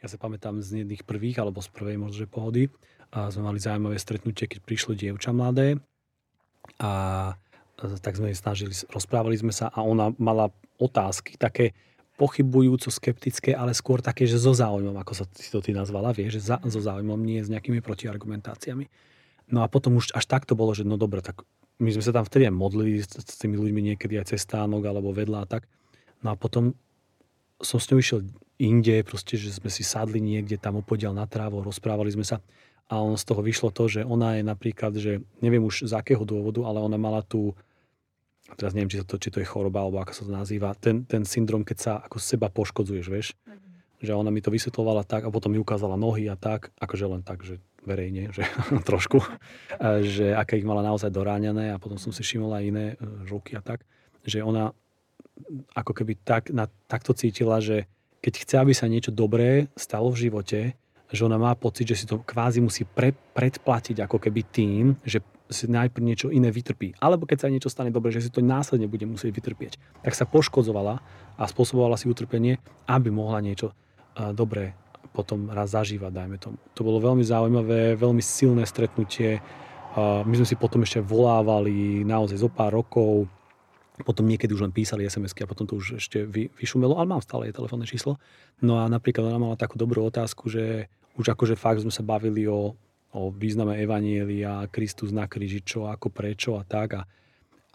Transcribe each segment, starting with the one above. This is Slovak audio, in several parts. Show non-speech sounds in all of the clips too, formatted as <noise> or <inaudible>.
Ja sa pamätám z jedných prvých, alebo z prvej možno pohody. A sme mali zaujímavé stretnutie, keď prišlo dievča mladé. A tak sme snažili, rozprávali sme sa a ona mala otázky také pochybujúco skeptické, ale skôr také, že so záujmom, ako sa si to ty nazvala, vieš, že za, so záujmom, nie s nejakými protiargumentáciami. No a potom už až takto bolo, že no dobre, tak my sme sa tam vtedy aj modlili s, s tými ľuďmi niekedy aj cez stánok alebo vedľa a tak. No a potom som s ňou išiel inde, proste, že sme si sadli niekde tam opodial na trávu, rozprávali sme sa a on z toho vyšlo to, že ona je napríklad, že neviem už z akého dôvodu, ale ona mala tú, teraz neviem, či to, či to je choroba, alebo ako sa to nazýva, ten, ten syndrom, keď sa ako seba poškodzuješ, vieš. Mm-hmm. Že ona mi to vysvetlovala tak a potom mi ukázala nohy a tak, akože len tak, že verejne, že <laughs> trošku, že aké ich mala naozaj doráňané a potom som si všimol aj iné e, ruky a tak, že ona ako keby tak, na, takto cítila, že keď chce, aby sa niečo dobré stalo v živote, že ona má pocit, že si to kvázi musí pre, predplatiť ako keby tým, že si najprv niečo iné vytrpí. Alebo keď sa niečo stane dobre, že si to následne bude musieť vytrpieť. Tak sa poškodzovala a spôsobovala si utrpenie, aby mohla niečo uh, dobré potom raz zažívať, dajme tomu. To bolo veľmi zaujímavé, veľmi silné stretnutie. Uh, my sme si potom ešte volávali naozaj zo pár rokov, potom niekedy už len písali sms a potom to už ešte vy, vyšumelo, ale mám stále jej telefónne číslo. No a napríklad ona mala takú dobrú otázku, že už akože fakt sme sa bavili o, o význame Evanielia, Kristus na kríži, čo, ako, prečo a tak. A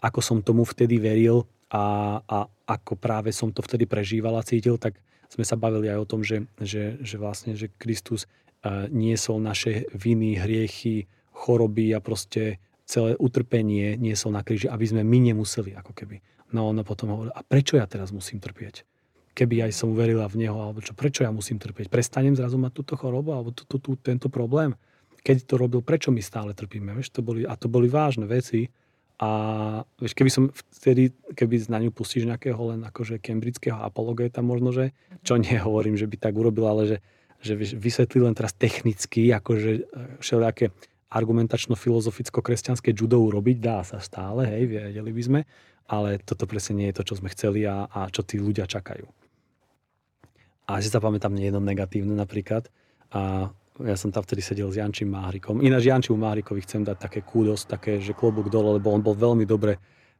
ako som tomu vtedy veril a, a ako práve som to vtedy prežíval a cítil, tak sme sa bavili aj o tom, že, že, že vlastne, že Kristus uh, niesol naše viny, hriechy, choroby a proste celé utrpenie niesol na kríži, aby sme my nemuseli, ako keby. No ona potom hovorí, a prečo ja teraz musím trpieť? Keby aj som uverila v Neho, alebo čo, prečo ja musím trpieť? Prestanem zrazu mať túto chorobu, alebo tú, tú, tú, tento problém? Keď to robil, prečo my stále trpíme? Vieš, to boli, a to boli vážne veci. A vieš, keby som vtedy, keby na ňu pustíš nejakého len akože cambridgeho apologeta možno, že, čo nehovorím, <laughs> že by tak urobil, ale že, že vysvetlí len teraz technicky, akože e, všelijaké argumentačno-filozoficko-kresťanské judo urobiť, dá sa stále, hej, vedeli by sme, ale toto presne nie je to, čo sme chceli a, a čo tí ľudia čakajú. A si sa pamätám jedno negatívne napríklad, a ja som tam vtedy sedel s Jančím Máhrikom. Ináč Jančimu Máhrikovi chcem dať také kúdos, také, že klobúk dole, lebo on bol veľmi dobre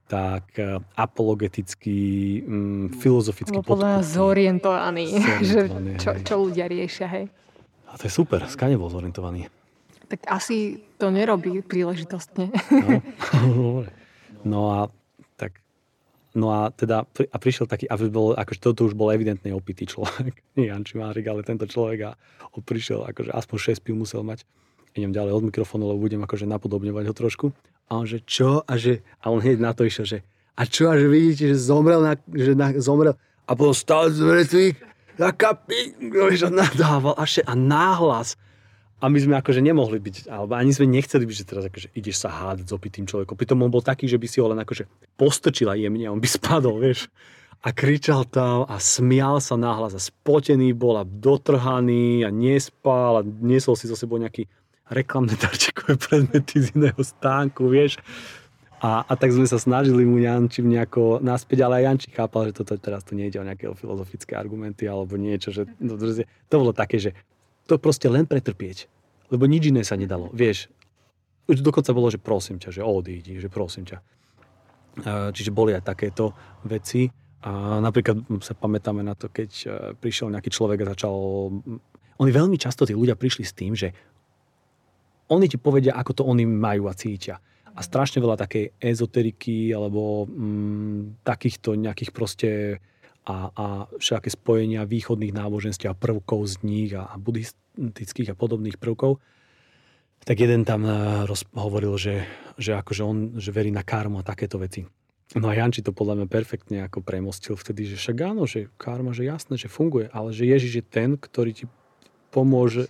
tak e, apologetický, mm, filozofický podľa podľa zorientovaný, <laughs> zorientovaný že čo, čo ľudia riešia, hej. A to je super, skane bol zorientovaný. Tak asi to nerobí príležitostne. No, <laughs> no a tak No a teda a prišiel taký, a bol, akože toto už bol evidentne opitý človek. <laughs> Nie Janči Márik, ale tento človek a prišiel, akože aspoň 6 pív musel mať. Idem ďalej od mikrofónu, lebo budem akože napodobňovať ho trošku. A on že čo? A, že, a on hneď na to išiel, že a čo? A že vidíte, že zomrel, na, že na, zomrel a bol stále z mŕtvych. Taká pí... Že nadával. A, še, a náhlas a my sme akože nemohli byť, alebo ani sme nechceli byť, že teraz akože ideš sa hádať s opitým človekom. Pritom on bol taký, že by si ho len akože postrčila jemne a on by spadol, <laughs> vieš. A kričal tam a smial sa nahlas a spotený bol a dotrhaný a nespal a niesol si so sebou nejaký reklamné <laughs> darčekové predmety z iného stánku, vieš. A, a tak sme sa snažili mu Jančím nejako naspäť, ale aj Janči chápal, že toto teraz tu nejde o nejaké filozofické argumenty alebo niečo, že to, to bolo také, že to proste len pretrpieť. Lebo nič iné sa nedalo. Vieš, už dokonca bolo, že prosím ťa, že odídi, že prosím ťa. Čiže boli aj takéto veci. A napríklad sa pamätáme na to, keď e, prišiel nejaký človek a začal... Oni veľmi často, tí ľudia prišli s tým, že oni ti povedia, ako to oni majú a cítia. A strašne veľa takej ezoteriky alebo mm, takýchto nejakých proste a, a všaké spojenia východných náboženstiev a prvkov z nich a, a buddhistických a podobných prvkov, tak jeden tam eh, roz, hovoril, že, že, akože on že verí na karmu a takéto veci. No a Janči to podľa mňa perfektne ako premostil vtedy, že však áno, že karma, že jasné, že funguje, ale že Ježiš je ten, ktorý ti pomôže,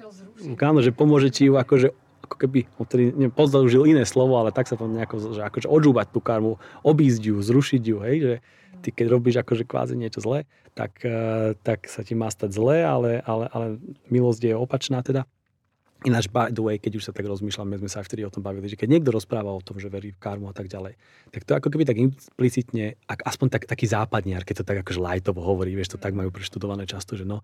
áno, že pomôže ti ju akože ako keby, vtedy neviem, použil iné slovo, ale tak sa to nejako, že akože odžúvať tú karmu, obísť ju, zrušiť ju, hej, že, ty keď robíš akože kvázi niečo zlé, tak, eh, tak sa ti má stať zlé, ale, ale, ale milosť je opačná teda. Ináč, by the way, keď už sa tak rozmýšľame, sme sa aj vtedy o tom bavili, že keď niekto rozpráva o tom, že verí v karmu a tak ďalej, tak to ako keby tak implicitne, ak, aspoň tak, taký západniar, keď to tak akože lajtovo hovorí, vieš, to tak majú preštudované často, že no,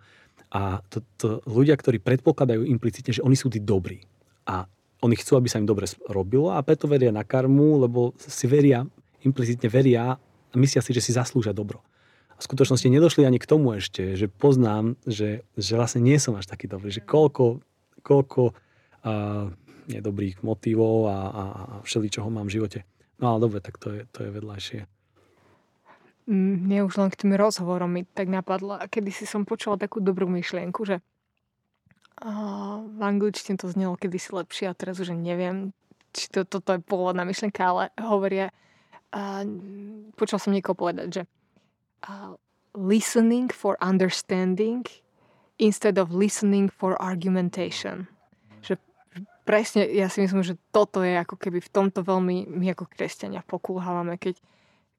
A to, to ľudia, ktorí predpokladajú implicitne, že oni sú tí dobrí. A oni chcú, aby sa im dobre robilo a preto veria na karmu, lebo si veria, implicitne veria myslia si, že si zaslúžia dobro. A v skutočnosti nedošli ani k tomu ešte, že poznám, že, že vlastne nie som až taký dobrý, že koľko, koľko a, nedobrých motivov a, a, a všeličoho mám v živote. No ale dobre, tak to je, to je vedľajšie. Mm, mne už len k tým rozhovorom mi tak napadlo, a kedy si som počula takú dobrú myšlienku, že uh, v angličtine to znelo kedysi lepšie a teraz už neviem, či to, toto je pôvodná myšlienka, ale hovoria, uh, počul som niekoho povedať, že uh, listening for understanding instead of listening for argumentation. Že presne, ja si myslím, že toto je ako keby v tomto veľmi my ako kresťania pokulhávame, keď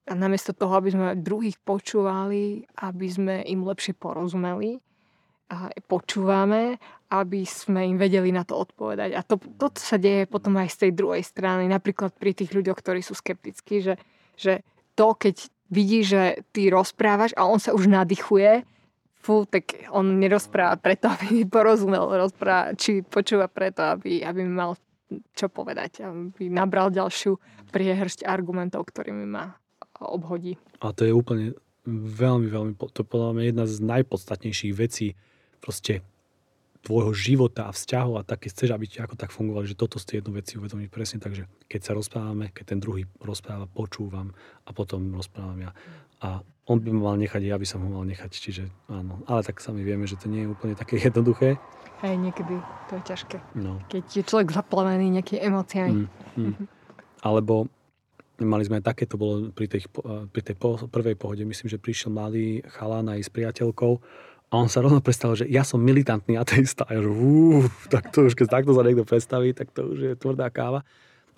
a namiesto toho, aby sme druhých počúvali, aby sme im lepšie porozumeli, a počúvame, aby sme im vedeli na to odpovedať. A to, to sa deje potom aj z tej druhej strany. Napríklad pri tých ľuďoch, ktorí sú skeptickí, že, že to, keď vidí, že ty rozprávaš a on sa už nadýchuje, fú, tak on nerozpráva preto, <laughs> aby mi porozumel, rozpráva, či počúva preto, aby, aby mal čo povedať, aby nabral ďalšiu priehršť argumentov, ktorými ma obhodí. A to je úplne veľmi, veľmi, to podľa mňa jedna z najpodstatnejších vecí proste tvojho života a vzťahov a také chceš, aby ti ako tak fungovali, že toto ste jednu veci uvedomiť presne tak, že keď sa rozprávame, keď ten druhý rozpráva, počúvam a potom rozprávam ja. A on by ma mal nechať, ja by som ho mal nechať, čiže áno. Ale tak sami vieme, že to nie je úplne také <laughs> jednoduché. Hej, niekedy to je ťažké. No. Keď je človek zaplavený nejakými emóciami. Mm, mm. <laughs> Alebo Mali sme aj také, to bolo pri tej, pri tej prvej pohode, myslím, že prišiel malý chalán aj s priateľkou a on sa rovno predstavil, že ja som militantný ateista. A ja, že ú, tak to už, keď takto sa niekto predstaví, tak to už je tvrdá káva.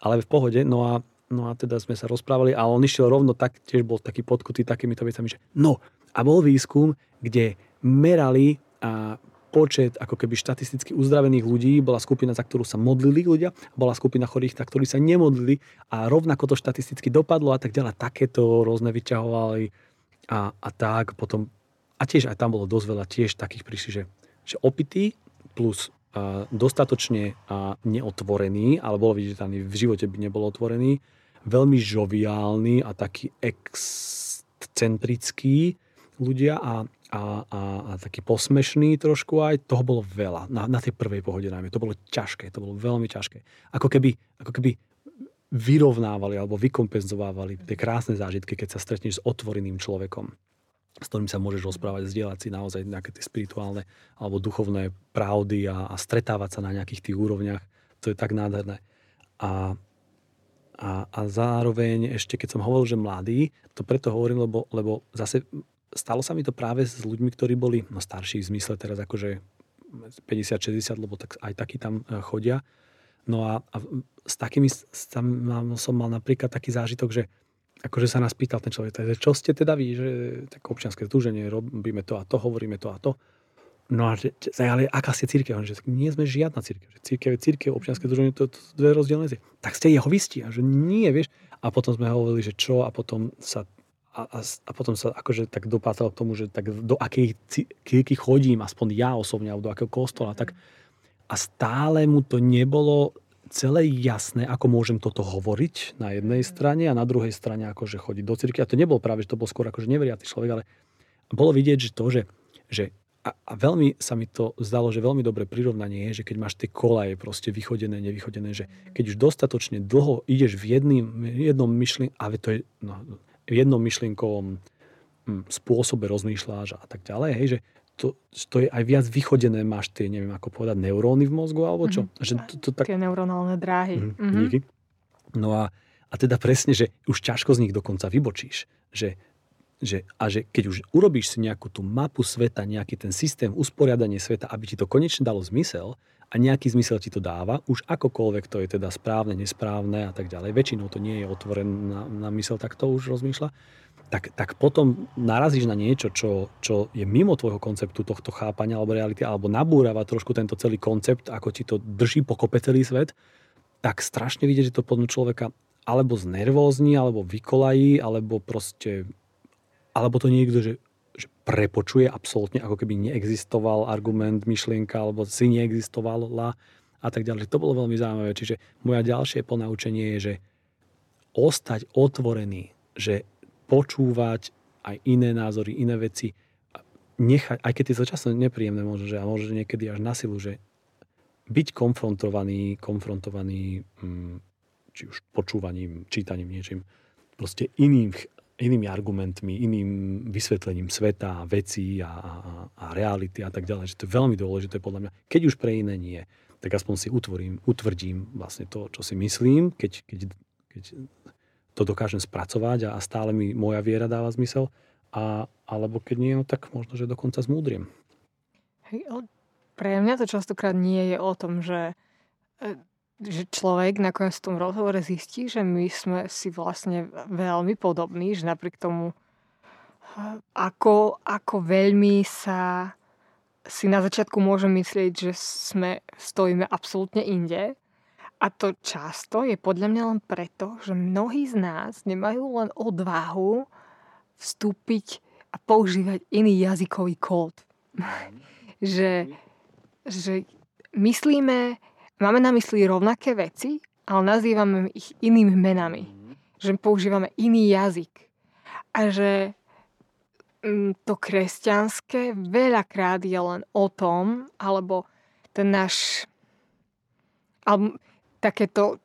Ale v pohode, no a, no a teda sme sa rozprávali a on išiel rovno tak, tiež bol taký podkutý takýmito vecami, že no a bol výskum, kde merali a počet ako keby štatisticky uzdravených ľudí, bola skupina, za ktorú sa modlili ľudia, bola skupina chorých, za ktorí sa nemodlili a rovnako to štatisticky dopadlo a tak ďalej. Takéto rôzne vyťahovali a, a tak potom a tiež aj tam bolo dosť veľa tiež takých prišli, že, že opitý plus a, dostatočne a, neotvorený, ale bolo vidieť, že tam v živote by nebol otvorený, veľmi žoviálny a taký excentrický ľudia a a, a, a taký posmešný trošku aj, toho bolo veľa. Na, na tej prvej pohode najmä. To bolo ťažké, to bolo veľmi ťažké. Ako keby, ako keby vyrovnávali alebo vykompenzovávali tie krásne zážitky, keď sa stretneš s otvoreným človekom, s ktorým sa môžeš rozprávať, zdieľať si naozaj nejaké tie spirituálne alebo duchovné pravdy a, a stretávať sa na nejakých tých úrovniach. To je tak nádherné. A, a, a zároveň ešte, keď som hovoril, že mladý, to preto hovorím, lebo, lebo zase stalo sa mi to práve s ľuďmi, ktorí boli no, starší v zmysle teraz akože 50-60, lebo tak, aj takí tam e, chodia. No a, a s takými tam som mal napríklad taký zážitok, že akože sa nás pýtal ten človek, že čo ste teda vy, že tak občianske združenie, robíme to a to, hovoríme to a to. No a že, ale aká ste církev? Že nie sme žiadna církev. Že církev je církev, občianske združenie, to, to, to dve rozdielne veci. Tak ste jeho visti. A že nie, vieš. A potom sme hovorili, že čo a potom sa a, a, a potom sa akože tak dopátal k tomu, že tak do akej kirky chodím, aspoň ja osobne, alebo do akého kostola, tak a stále mu to nebolo celé jasné, ako môžem toto hovoriť na jednej strane a na druhej strane akože chodiť do cirky. A to nebol práve, že to bol skôr akože neveriaci človek, ale bolo vidieť, že to, že, že a, a veľmi sa mi to zdalo, že veľmi dobré prirovnanie je, že keď máš tie kolaje proste vychodené, nevychodené, že keď už dostatočne dlho ideš v jedným, jednom myšlení, ale to je, no, v jednom myšlienkovom hm, spôsobe rozmýšľaš a tak ďalej, hej, že to, to je aj viac vychodené, máš tie, neviem ako povedať, neuróny v mozgu, alebo čo? Mm-hmm. Že to, to, tak... Tie neuronálne dráhy. Mm, mm-hmm. Díky. No a, a teda presne, že už ťažko z nich dokonca vybočíš. Že, že, a že keď už urobíš si nejakú tú mapu sveta, nejaký ten systém usporiadanie sveta, aby ti to konečne dalo zmysel, a nejaký zmysel ti to dáva, už akokoľvek to je teda správne, nesprávne a tak ďalej, väčšinou to nie je otvorené na, na mysel, tak to už rozmýšľa, tak, tak potom narazíš na niečo, čo, čo je mimo tvojho konceptu tohto chápania alebo reality, alebo nabúrava trošku tento celý koncept, ako ti to drží pokope celý svet, tak strašne vidieť, že to podľa človeka alebo znervózni, alebo vykolají, alebo proste, alebo to niekto, že, že prepočuje absolútne, ako keby neexistoval argument, myšlienka, alebo si neexistovala a tak ďalej. To bolo veľmi zaujímavé. Čiže moja ďalšie ponaučenie je, že ostať otvorený, že počúvať aj iné názory, iné veci, nechať, aj keď je to často nepríjemné možno, že a možno niekedy až na silu, že byť konfrontovaný, konfrontovaný hm, či už počúvaním, čítaním niečím, proste iným inými argumentmi, iným vysvetlením sveta, vecí a, a, a reality a tak ďalej. Že to je veľmi dôležité podľa mňa. Keď už pre iné nie, tak aspoň si utvorím, utvrdím vlastne to, čo si myslím, keď, keď, keď to dokážem spracovať a, stále mi moja viera dáva zmysel. A, alebo keď nie, no tak možno, že dokonca zmúdriem. Hej, pre mňa to častokrát nie je o tom, že e, že človek nakoniec v tom rozhovore zistí, že my sme si vlastne veľmi podobní, že napriek tomu, ako, ako veľmi sa si na začiatku môžem myslieť, že sme, stojíme absolútne inde. A to často je podľa mňa len preto, že mnohí z nás nemajú len odvahu vstúpiť a používať iný jazykový kód. že, že myslíme, máme na mysli rovnaké veci, ale nazývame ich inými menami. Mm. Že používame iný jazyk. A že mm, to kresťanské veľakrát je len o tom, alebo ten náš alebo takéto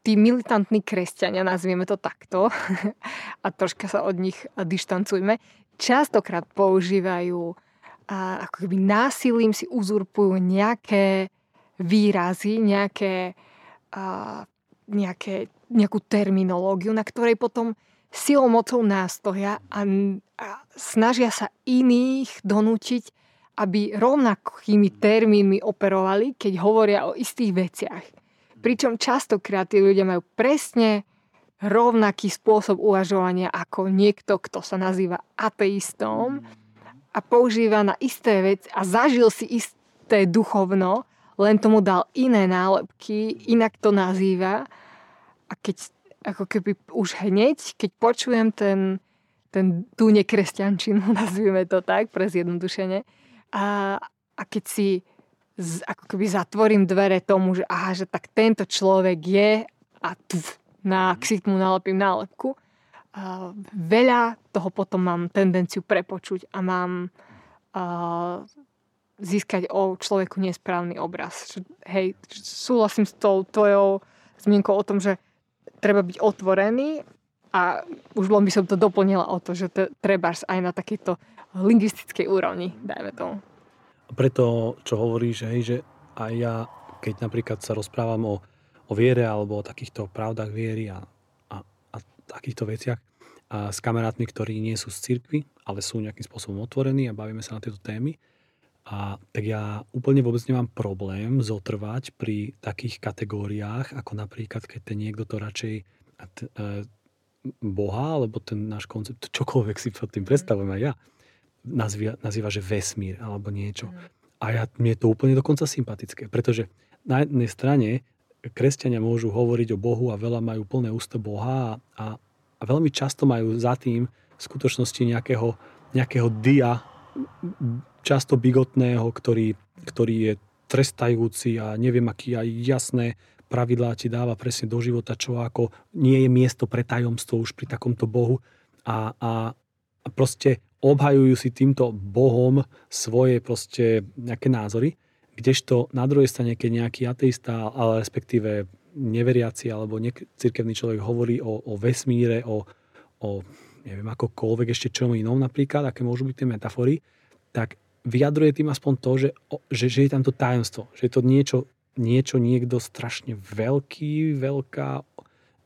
tí militantní kresťania, nazvieme to takto, <laughs> a troška sa od nich dištancujme, častokrát používajú a ako keby násilím si uzurpujú nejaké výrazy, nejaké, a, nejaké, nejakú terminológiu, na ktorej potom silou mocou nástoja a, a snažia sa iných donútiť, aby rovnakými termínmi operovali, keď hovoria o istých veciach. Pričom častokrát tí ľudia majú presne rovnaký spôsob uvažovania ako niekto, kto sa nazýva ateistom a používa na isté veci a zažil si isté duchovno len tomu dal iné nálepky, inak to nazýva. A keď ako keby už hneď, keď počujem ten, ten tú nekresťančinu, <laughs> nazvime to tak, pre zjednodušenie, a, a keď si z, ako keby zatvorím dvere tomu, že aha, že tak tento človek je a tu na ksik mu nalepím nálepku, a veľa toho potom mám tendenciu prepočuť a mám a, získať o človeku nesprávny obraz. Hej, súhlasím s tou tvojou zmienkou o tom, že treba byť otvorený a už len by som to doplnila o to, že to treba aj na takejto lingvistickej úrovni, dajme tomu. Preto, čo hovoríš, hej, že aj ja, keď napríklad sa rozprávam o, o viere alebo o takýchto pravdách viery a, a, a takýchto veciach a s kamarátmi, ktorí nie sú z cirkvy, ale sú nejakým spôsobom otvorení a bavíme sa na tieto témy, a tak ja úplne vôbec nemám problém zotrvať pri takých kategóriách, ako napríklad, keď ten niekto to radšej e, Boha, alebo ten náš koncept, čokoľvek si pod tým predstavujem aj ja, nazýva, nazýva že vesmír alebo niečo. Mm. A ja, mne je to úplne dokonca sympatické, pretože na jednej strane kresťania môžu hovoriť o Bohu a veľa majú plné ústa Boha a, a, a veľmi často majú za tým v skutočnosti nejakého, nejakého dia často bigotného, ktorý, ktorý je trestajúci a neviem, aký aj jasné pravidlá ti dáva presne do života, čo ako nie je miesto pre tajomstvo už pri takomto Bohu a, a, a proste obhajujú si týmto Bohom svoje proste nejaké názory, kdežto na druhej strane, keď nejaký ateista, ale respektíve neveriaci alebo cirkevný človek hovorí o, o vesmíre, o, o neviem akokoľvek ešte čom inom napríklad, aké môžu byť tie metafory, tak vyjadruje tým aspoň to, že, že, že je tam to tajomstvo, že je to niečo, niečo niekto strašne veľký, veľká,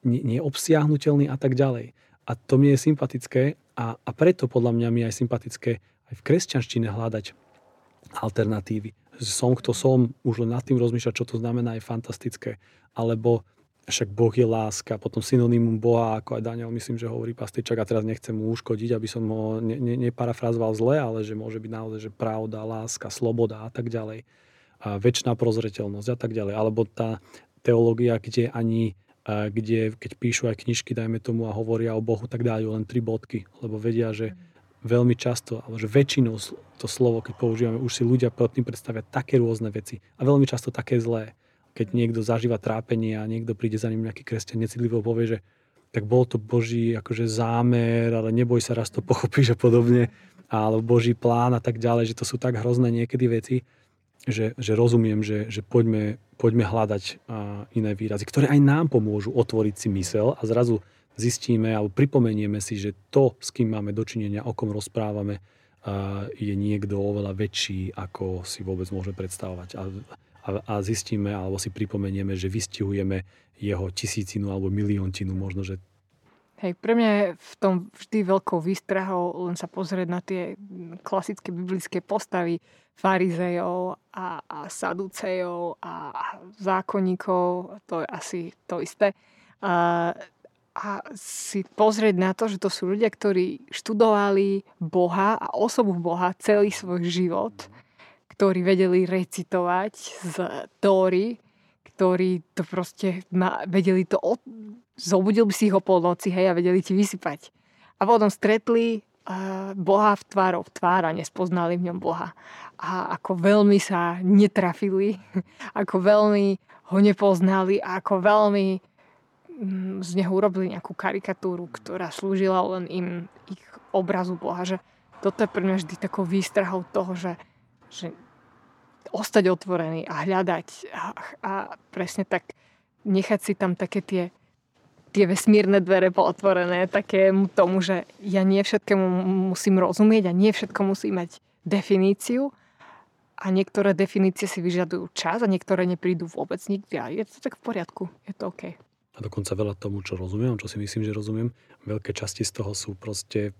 ne, neobsiahnutelný a tak ďalej. A to mi je sympatické a, a preto podľa mňa mi aj sympatické aj v kresťanštine hľadať alternatívy. Som, kto som, už len nad tým rozmýšľať, čo to znamená, je fantastické. Alebo však Boh je láska, potom synonymum Boha, ako aj Daniel myslím, že hovorí pastičak a teraz nechcem mu uškodiť, aby som ho ne, ne, neparafrazoval zle, ale že môže byť naozaj, že pravda, láska, sloboda a tak ďalej. A väčšiná prozreteľnosť a tak ďalej. Alebo tá teológia, kde ani kde, keď píšu aj knižky, dajme tomu, a hovoria o Bohu, tak dajú len tri bodky, lebo vedia, že veľmi často, alebo že väčšinou to slovo, keď používame, už si ľudia pod tým predstavia také rôzne veci a veľmi často také zlé. Keď niekto zažíva trápenie a niekto príde za ním nejaký kresťan necitlivo povie, že tak bol to Boží akože zámer, ale neboj sa, raz to <laughs> pochopíš a podobne, alebo Boží plán a tak ďalej, že to sú tak hrozné niekedy veci, že, že rozumiem, že, že poďme, poďme hľadať iné výrazy, ktoré aj nám pomôžu otvoriť si mysel a zrazu zistíme alebo pripomenieme si, že to, s kým máme dočinenia, o kom rozprávame, je niekto oveľa väčší, ako si vôbec môžeme predstavovať. A, a, a zistíme alebo si pripomenieme, že vystihujeme jeho tisícinu alebo miliontinu možno, že Hej, pre mňa je v tom vždy veľkou výstrahou len sa pozrieť na tie klasické biblické postavy farizejov a, a saducejov a, zákonníkov, to je asi to isté. A, a si pozrieť na to, že to sú ľudia, ktorí študovali Boha a osobu Boha celý svoj život, ktorí vedeli recitovať z Tóry, ktorí to proste ma, vedeli to, od, zobudil by si ich o polnoci, hej, a vedeli ti vysypať. A potom stretli uh, Boha v tvárov tvár a nespoznali v ňom Boha. A ako veľmi sa netrafili, <laughs> ako veľmi ho nepoznali a ako veľmi Mm, z neho urobili nejakú karikatúru, ktorá slúžila len im ich obrazu Boha. Že toto je pre mňa vždy takou výstrahou toho, že, že ostať otvorený a hľadať a, a presne tak nechať si tam také tie, tie vesmírne dvere pootvorené, také tomu, že ja nie všetkému musím rozumieť a nie všetko musí mať definíciu. A niektoré definície si vyžadujú čas a niektoré neprídu vôbec nikdy a je to tak v poriadku, je to OK. A dokonca veľa tomu, čo rozumiem, čo si myslím, že rozumiem, veľké časti z toho sú proste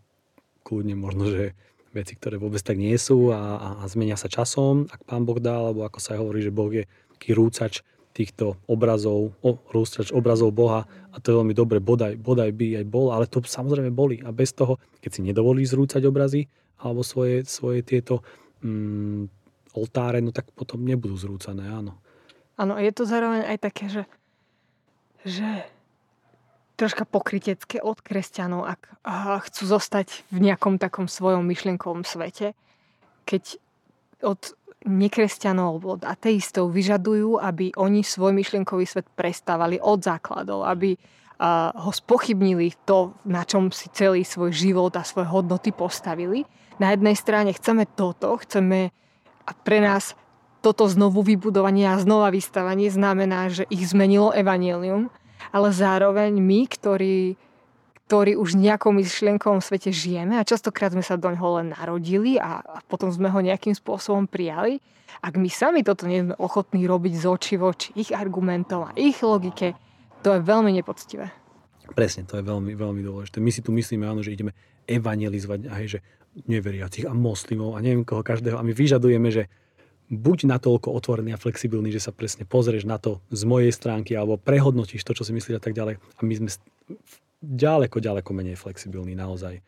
kľudne možno, že veci, ktoré vôbec tak nie sú a, a, zmenia sa časom, ak pán Boh dá, alebo ako sa aj hovorí, že Boh je taký rúcač týchto obrazov, o, rúcač obrazov Boha a to je veľmi dobre, bodaj, bodaj by aj bol, ale to samozrejme boli a bez toho, keď si nedovolí zrúcať obrazy alebo svoje, svoje tieto mm, oltáre, no tak potom nebudú zrúcané, áno. Áno, je to zároveň aj také, že že troška pokrytecké od kresťanov, ak chcú zostať v nejakom takom svojom myšlienkovom svete, keď od nekresťanov alebo od ateistov vyžadujú, aby oni svoj myšlienkový svet prestávali od základov, aby ho spochybnili to, na čom si celý svoj život a svoje hodnoty postavili. Na jednej strane chceme toto, chceme a pre nás toto znovu vybudovanie a znova vystavanie znamená, že ich zmenilo evanelium, ale zároveň my, ktorí, ktorí už v nejakom myšlienkovom svete žijeme a častokrát sme sa do ňoho len narodili a, a potom sme ho nejakým spôsobom prijali, ak my sami toto nie sme ochotní robiť z oči v oči ich argumentom a ich logike, to je veľmi nepoctivé. Presne, to je veľmi, veľmi dôležité. My si tu myslíme, áno, že ideme evangelizovať, aj že neveriacich a moslimov a neviem koho každého a my vyžadujeme, že buď natoľko otvorený a flexibilný, že sa presne pozrieš na to z mojej stránky alebo prehodnotíš to, čo si myslíš a tak ďalej. A my sme ďaleko, ďaleko menej flexibilní naozaj.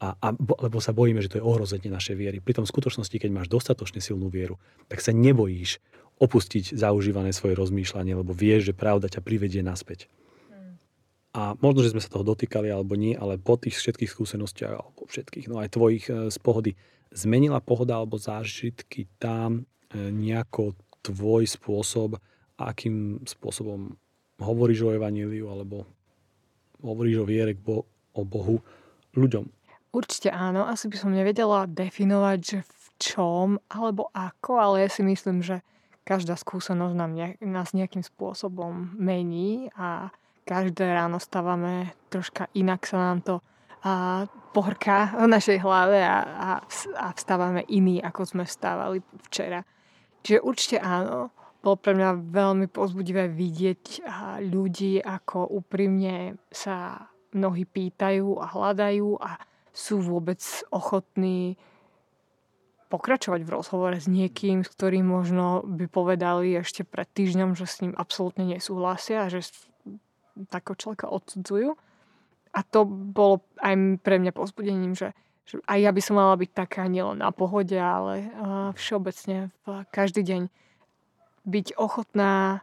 A, a, lebo sa bojíme, že to je ohrozenie našej viery. Pritom v skutočnosti, keď máš dostatočne silnú vieru, tak sa nebojíš opustiť zaužívané svoje rozmýšľanie, lebo vieš, že pravda ťa privedie naspäť. Hmm. A možno, že sme sa toho dotýkali alebo nie, ale po tých všetkých skúsenostiach, alebo všetkých, no aj tvojich e, z pohody, zmenila pohoda alebo zážitky tam nejako tvoj spôsob, akým spôsobom hovoríš o evaníliu alebo hovoríš o viere o Bohu ľuďom? Určite áno, asi by som nevedela definovať, že v čom alebo ako, ale ja si myslím, že každá skúsenosť nám ne, nás nejakým spôsobom mení a každé ráno stávame troška inak sa nám to a pohrká v našej hlave a, a, a vstávame iný, ako sme vstávali včera. Čiže určite áno, bolo pre mňa veľmi pozbudivé vidieť ľudí, ako úprimne sa mnohí pýtajú a hľadajú a sú vôbec ochotní pokračovať v rozhovore s niekým, s ktorým možno by povedali ešte pred týždňom, že s ním absolútne nesúhlasia a že takého človeka odsudzujú. A to bolo aj pre mňa pozbudením, že aj ja by som mala byť taká nielen na pohode, ale uh, všeobecne každý deň byť ochotná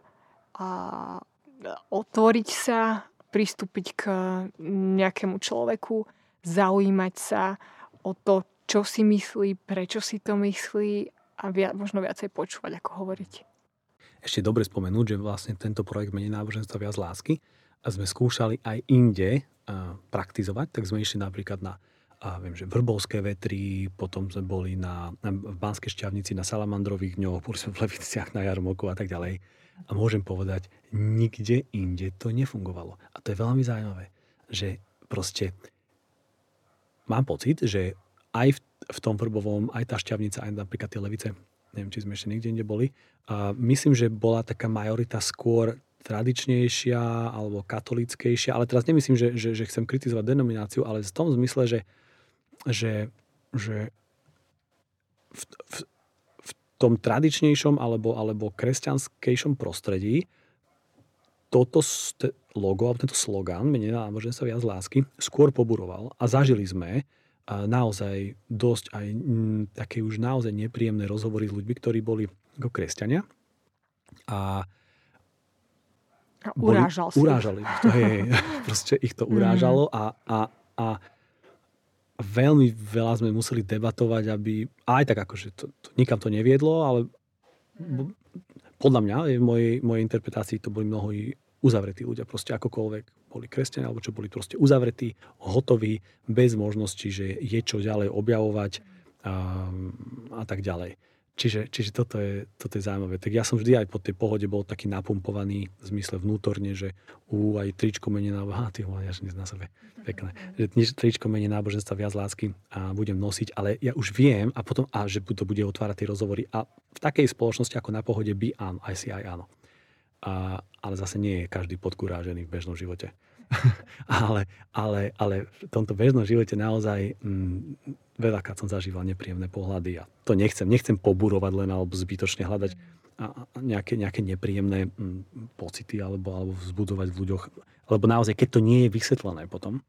a otvoriť sa, pristúpiť k nejakému človeku, zaujímať sa o to, čo si myslí, prečo si to myslí a viac, možno viacej počúvať, ako hovoriť. Ešte dobre spomenúť, že vlastne tento projekt Menej náboženstva viac lásky a sme skúšali aj inde uh, praktizovať, tak sme išli napríklad na a viem, že Vrbovské vetry, potom sme boli na, na, v Banskej šťavnici na Salamandrových dňoch, boli sme v Leviciach na Jarmoku a tak ďalej. A môžem povedať, nikde inde to nefungovalo. A to je veľmi zaujímavé, že proste mám pocit, že aj v, v tom Vrbovom, aj tá šťavnica, aj napríklad tie Levice, neviem, či sme ešte nikde inde boli, a myslím, že bola taká majorita skôr tradičnejšia alebo katolickejšia, ale teraz nemyslím, že, že, že chcem kritizovať denomináciu, ale v tom zmysle, že, že, že v, v, v tom tradičnejšom alebo, alebo kresťanskejšom prostredí toto logo, alebo tento slogán menej náboženstva viac lásky skôr poburoval a zažili sme naozaj dosť aj m, také už naozaj nepríjemné rozhovory s ľuďmi, ktorí boli ako kresťania a boli, Urážal si. Urážali. To, hej, <laughs> proste ich to urážalo a, a, a veľmi veľa sme museli debatovať, aby aj tak akože to, to, nikam to neviedlo, ale podľa mňa, v mojej, mojej interpretácii to boli mnoho uzavretí ľudia, proste akokoľvek boli kresťania, alebo čo boli proste uzavretí, hotoví, bez možnosti, že je čo ďalej objavovať a, a tak ďalej. Čiže, čiže toto, je, toto je zaujímavé. Tak ja som vždy aj po tej pohode bol taký napumpovaný v zmysle vnútorne, že ú, aj tričko mení na... Aha, ty ja na sebe. Pekné. Že tričko mení náboženstva viac lásky a budem nosiť, ale ja už viem a potom, a že to bude otvárať tie rozhovory. A v takej spoločnosti ako na pohode by áno, aj si aj áno. A, ale zase nie je každý podkurážený v bežnom živote. <laughs> ale, ale, ale v tomto bežnom živote naozaj mm, veľakrát som zažíval nepríjemné pohľady a to nechcem. Nechcem poburovať len alebo zbytočne hľadať a, nejaké, nejaké nepríjemné mm, pocity alebo, alebo vzbudovať v ľuďoch. Lebo naozaj, keď to nie je vysvetlené potom,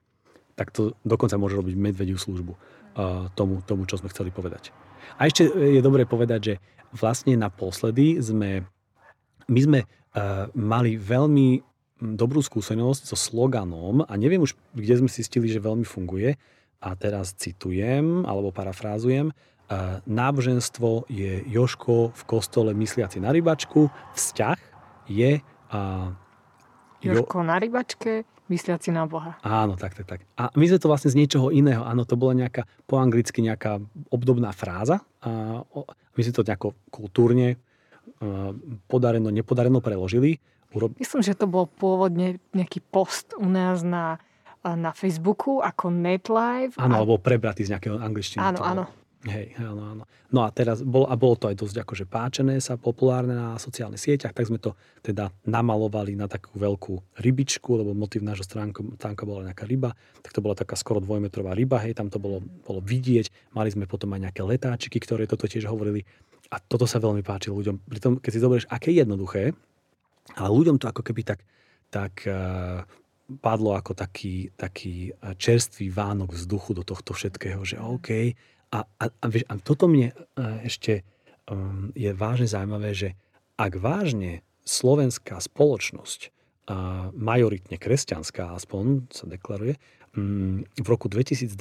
tak to dokonca môže robiť medvediu službu uh, tomu, tomu, čo sme chceli povedať. A ešte je dobré povedať, že vlastne naposledy sme, my sme uh, mali veľmi dobrú skúsenosť so sloganom a neviem už, kde sme si stili, že veľmi funguje, a teraz citujem, alebo parafrázujem, náboženstvo je Joško v kostole mysliaci na rybačku, vzťah je... A, Joško na rybačke, mysliaci na Boha. Áno, tak, tak, tak. A my sme to vlastne z niečoho iného. Áno, to bola nejaká, po anglicky nejaká obdobná fráza. A my sme to nejako kultúrne podareno, nepodareno preložili. Urob... Myslím, že to bol pôvodne nejaký post u nás na na Facebooku ako NetLive. Áno, a... alebo prebratý z nejakého angličtiny. Áno, áno. Hej, áno, áno. No a teraz bol, a bolo to aj dosť akože páčené sa, populárne na sociálnych sieťach, tak sme to teda namalovali na takú veľkú rybičku, lebo motiv nášho stránka, stránka bola nejaká ryba, tak to bola taká skoro dvojmetrová ryba, hej, tam to bolo, bolo vidieť. Mali sme potom aj nejaké letáčiky, ktoré toto tiež hovorili. A toto sa veľmi páčilo ľuďom. Pritom, keď si zoberieš, aké je jednoduché, ale ľuďom to ako keby tak, tak uh, padlo ako taký, taký eh, čerstvý vánok vzduchu do tohto všetkého, že OK. A, a, a, a toto mne eh, ešte um, je vážne zaujímavé, že ak vážne slovenská spoločnosť, a majoritne kresťanská aspoň sa deklaruje, um, v roku 2022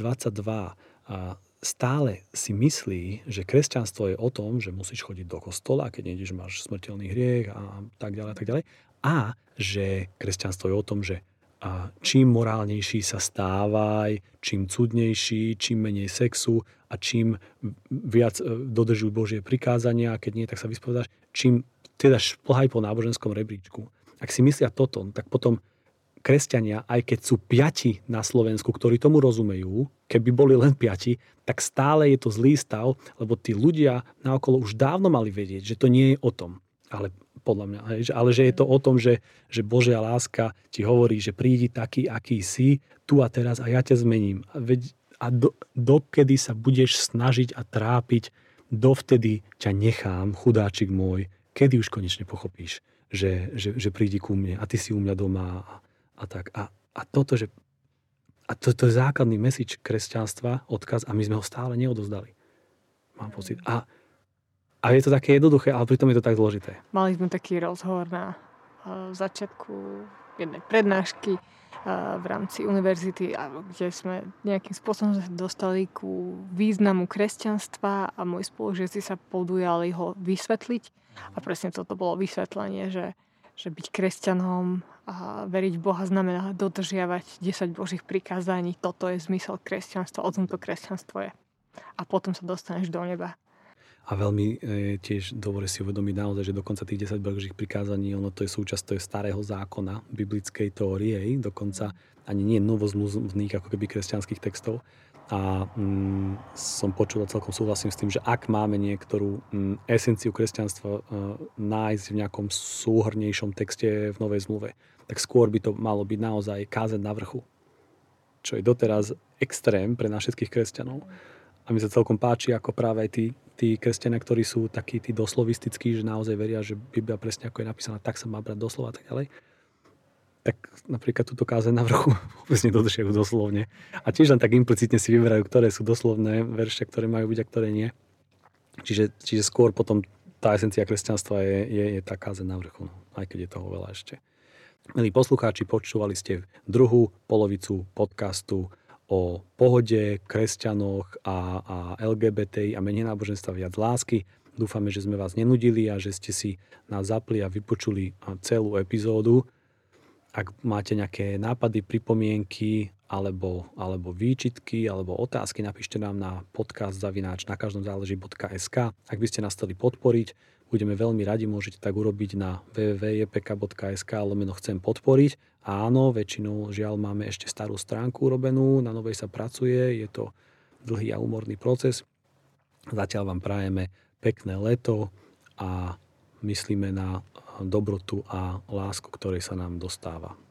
a stále si myslí, že kresťanstvo je o tom, že musíš chodiť do kostola, keď nejdeš, máš smrteľný hriech a tak ďalej, a tak ďalej. A že kresťanstvo je o tom, že a čím morálnejší sa stávaj, čím cudnejší, čím menej sexu a čím viac e, dodržujú Božie prikázania, keď nie, tak sa vyspovedáš, čím teda šplhaj po náboženskom rebríčku. Ak si myslia toto, tak potom kresťania, aj keď sú piati na Slovensku, ktorí tomu rozumejú, keby boli len piati, tak stále je to zlý stav, lebo tí ľudia naokolo už dávno mali vedieť, že to nie je o tom. Ale podľa mňa. Ale že je to o tom, že, že Božia láska ti hovorí, že prídi taký, aký si, tu a teraz a ja ťa zmením. A, veď, a do, dokedy sa budeš snažiť a trápiť, dovtedy ťa nechám, chudáčik môj, kedy už konečne pochopíš, že, že, že prídi ku mne a ty si u mňa doma a, a tak. A, a toto, že a to, to je základný message kresťanstva, odkaz a my sme ho stále neodozdali. Mám pocit. A, a je to také jednoduché, ale pritom je to tak zložité. Mali sme taký rozhovor na uh, začiatku jednej prednášky v rámci univerzity, kde sme nejakým spôsobom dostali ku významu kresťanstva a moji spolužiaci sa podujali ho vysvetliť. A presne toto bolo vysvetlenie, že, že byť kresťanom veriť v Boha znamená dodržiavať 10 Božích prikázaní. Toto je zmysel kresťanstva, o tomto kresťanstvo je. A potom sa dostaneš do neba. A veľmi e, tiež dobre si uvedomiť naozaj, že dokonca tých 10 Božích prikázaní, ono to je súčasť to je starého zákona, biblickej teórie, dokonca ani nie novozmluvných ako keby kresťanských textov. A mm, som počul a celkom súhlasím s tým, že ak máme niektorú mm, esenciu kresťanstva e, nájsť v nejakom súhrnejšom texte v Novej zmluve, tak skôr by to malo byť naozaj kázeň na vrchu. Čo je doteraz extrém pre nás všetkých kresťanov. A mi sa celkom páči, ako práve aj tí, tí kresťania, ktorí sú takí tí doslovistickí, že naozaj veria, že Biblia presne ako je napísaná, tak sa má brať doslova a tak ďalej. Tak napríklad túto káze na vrchu <laughs> vôbec nedodržiajú doslovne. A tiež len tak implicitne si vyberajú, ktoré sú doslovné verše, ktoré majú byť a ktoré nie. Čiže, čiže skôr potom tá esencia kresťanstva je, je, je tá káze na vrchu, no, aj keď je toho veľa ešte. Milí poslucháči, počúvali ste druhú polovicu podcastu o pohode, kresťanoch a, a LGBT a menej náboženstva viac lásky. Dúfame, že sme vás nenudili a že ste si nás zapli a vypočuli celú epizódu. Ak máte nejaké nápady, pripomienky alebo, alebo výčitky alebo otázky, napíšte nám na podcast zavináč na každom záleží.sk. Ak by ste nás chceli podporiť, budeme veľmi radi, môžete tak urobiť na www.jpk.sk lomeno chcem podporiť. Áno, väčšinou žiaľ máme ešte starú stránku urobenú, na novej sa pracuje, je to dlhý a úmorný proces. Zatiaľ vám prajeme pekné leto a myslíme na dobrotu a lásku, ktorej sa nám dostáva.